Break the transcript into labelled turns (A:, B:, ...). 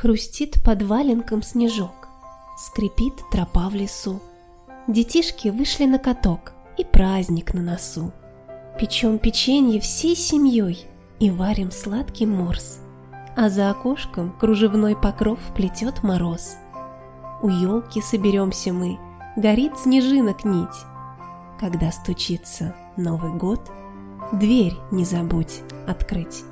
A: Хрустит под валенком снежок, скрипит тропа в лесу. Детишки вышли на каток, и праздник на носу. Печем печенье всей семьей и варим сладкий морс. А за окошком кружевной покров плетет мороз. У елки соберемся мы, горит снежинок нить. Когда стучится Новый год, дверь не забудь открыть.